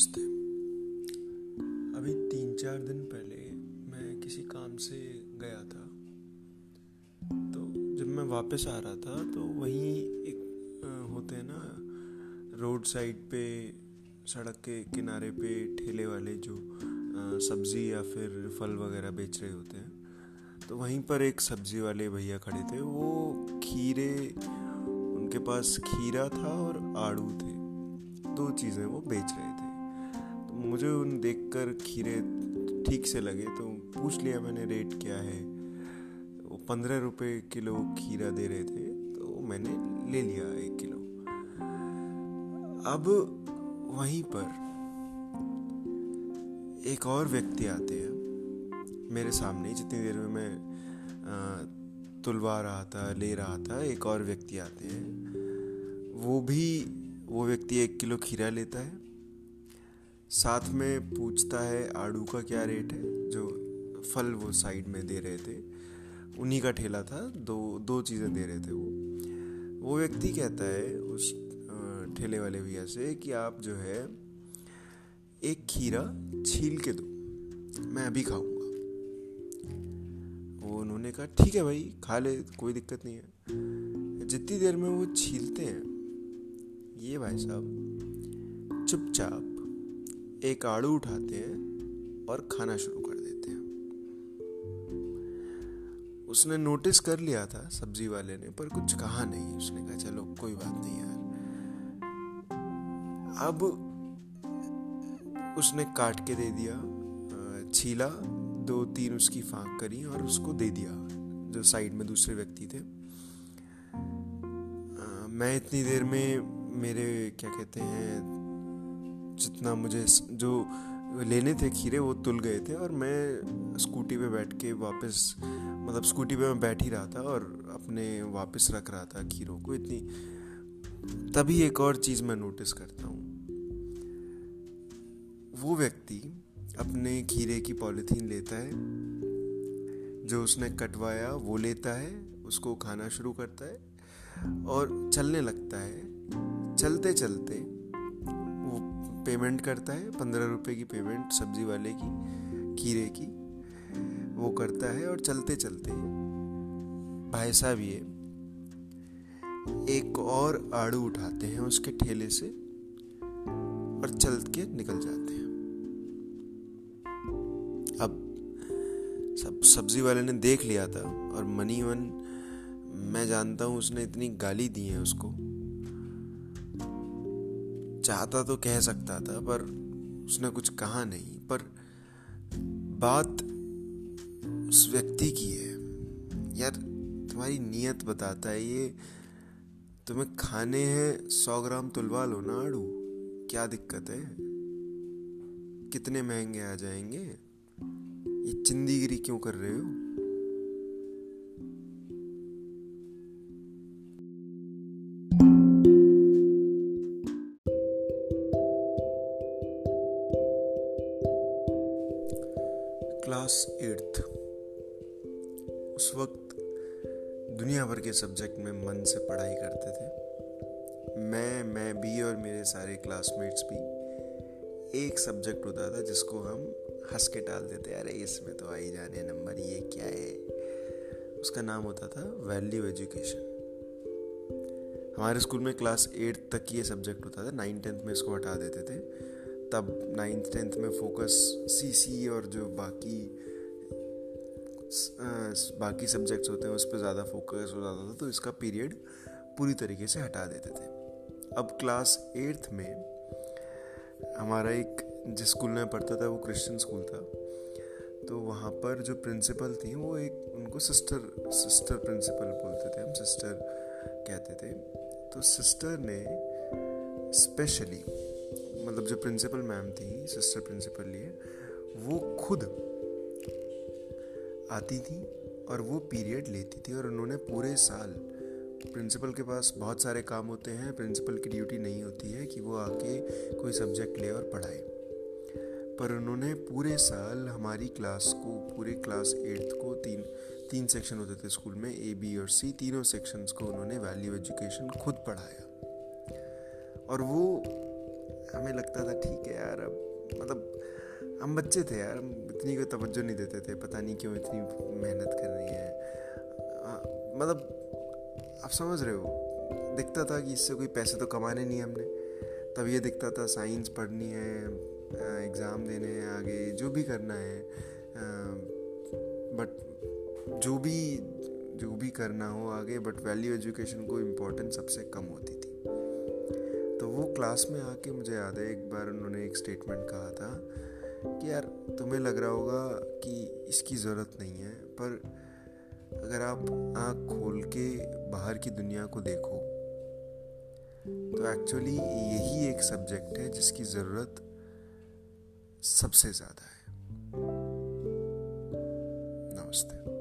नमस्ते। अभी तीन चार दिन पहले मैं किसी काम से गया था। तो जब मैं वापस आ रहा था तो वहीं एक होते हैं ना, रोड साइड पे, सड़क के किनारे पे ठेले वाले जो सब्ज़ी या फिर फल वगैरह बेच रहे होते हैं तो वहीं पर एक सब्ज़ी वाले भैया खड़े थे। वो खीरे, उनके पास खीरा था और आड़ू थे। दो चीज़ें वो बेच रहे थे। मुझे उन देखकर खीरे ठीक से लगे तो पूछ लिया मैंने, रेट क्या है? वो पंद्रह रुपये किलो खीरा दे रहे थे तो मैंने ले लिया एक किलो। अब वहीं पर एक और व्यक्ति आते हैं। मेरे सामने जितनी देर में मैं तुलवा रहा था, ले रहा था, एक और व्यक्ति आते हैं। वो भी, वो व्यक्ति एक किलो खीरा लेता है। साथ में पूछता है, आड़ू का क्या रेट है? जो फल वो साइड में दे रहे थे। उन्हीं का ठेला था, दो दो चीज़ें दे रहे थे वो। वो व्यक्ति कहता है उस ठेले वाले भैया से कि आप जो है, एक खीरा छील के दो। मैं अभी खाऊँगा। वो उन्होंने कहा, ठीक है भाई, खा ले, कोई दिक्कत नहीं है। जितनी देर में वो छीलते हैं, ये भाई साहब चुपचाप एक आड़ू उठाते हैं और खाना शुरू कर देते हैं। उसने नोटिस कर लिया था, सब्ज़ी वाले ने, पर कुछ कहा नहीं। उसने कहा, चलो, कोई बात नहीं यार। अब उसने काट के दे दिया छीला, दो तीन उसकी फांक करी और उसको दे दिया, जो साइड में दूसरे व्यक्ति थे। मैं इतनी देर में, मेरे, क्या कहते हैं जितना मुझे जो लेने थे खीरे, वो तुल गए थे और मैं स्कूटी पे बैठ के वापस मतलब स्कूटी पे मैं बैठ ही रहा था और अपने वापस रख रहा था खीरों को इतनी। तभी एक और चीज़ मैं नोटिस करता हूँ। वो व्यक्ति अपने खीरे की पॉलिथीन लेता है, जो उसने कटवाया, वो लेता है, उसको खाना शुरू करता है और चलने लगता है। चलते चलते पेमेंट करता है, पंद्रह रुपए की पेमेंट सब्ज़ी वाले की, खीरे की, वो करता है और चलते चलते भाई साहब ये एक और आड़ू उठाते हैं उसके ठेले से और चल के निकल जाते हैं। अब सब सब्ज़ी वाले ने देख लिया था और मनी वन मैं जानता हूँ उसने इतनी गाली दी है उसको। चाहता तो कह सकता था, पर उसने कुछ कहा नहीं। पर बात उस व्यक्ति की है। यार, तुम्हारी नीयत बताता है, ये तुम्हें खाने हैं, सौ ग्राम तुलवा लो ना आड़ू। क्या दिक्कत है? कितने महँगे आ जाएँगे? ये चिंदीगिरी क्यों कर रहे हो? Class eighth. उस वक्त दुनिया भर के सब्जेक्ट में मन से पढ़ाई करते थे। मैं मैं भी और मेरे सारे क्लासमेट्स भी एक सब्जेक्ट होता था जिसको हम हंस के टाल देते, अरे, इसमें तो आई जाने नंबर, ये क्या है? उसका नाम होता था वैल्यू एजुकेशन। हमारे स्कूल में क्लास एट्थ तक ये सब्जेक्ट होता था। नाइन, टेंथ में इसको हटा देते थे। तब नाइन्थ टेंथ में फोकस सी और जो बाकी बाकी सब्जेक्ट्स होते हैं, उस पर ज़्यादा फोकस हो जाता था तो इसका पीरियड पूरी तरीके से हटा देते थे। अब क्लास एट्थ में हमारा एक, जिस स्कूल में पढ़ता था, वो क्रिश्चियन स्कूल था। तो वहाँ पर जो प्रिंसिपल थी, वो एक, उनको सिस्टर सिस्टर प्रिंसिपल बोलते थे, हम सिस्टर कहते थे। तो सिस्टर ने स्पेशली मतलब जो प्रिंसिपल मैम थी सिस्टर प्रिंसिपल लिए, वो खुद आती थी और वो पीरियड लेती थी और उन्होंने पूरे साल प्रिंसिपल के पास बहुत सारे काम होते हैं प्रिंसिपल की ड्यूटी नहीं होती है कि वो आके कोई सब्जेक्ट ले और पढ़ाए। पर उन्होंने पूरे साल हमारी क्लास को, पूरे क्लास एट्थ को तीन तीन सेक्शन होते थे स्कूल में ए बी और सी तीनों सेक्शंस को उन्होंने वैल्यू एजुकेशन खुद पढ़ाया। और वो हमें लगता था, ठीक है यार, अब मतलब हम बच्चे थे यार इतनी कोई तवज्जो नहीं देते थे, पता नहीं क्यों इतनी मेहनत कर रही है। मतलब आप समझ रहे हो, दिखता था कि इससे कोई पैसे तो कमाने नहीं हमने। तब ये दिखता था साइंस पढ़नी है एग्ज़ाम देने हैं आगे, जो भी करना है बट जो भी जो भी करना हो आगे, बट वैल्यू एजुकेशन को इम्पोर्टेंस सबसे कम होती थी। वो क्लास में आके मुझे याद है, एक बार उन्होंने एक स्टेटमेंट कहा था कि यार, तुम्हें लग रहा होगा कि इसकी ज़रूरत नहीं है, पर अगर आप आँख खोल के बाहर की दुनिया को देखो तो एक्चुअली यही एक सब्जेक्ट है जिसकी ज़रूरत सबसे ज़्यादा है। नमस्ते।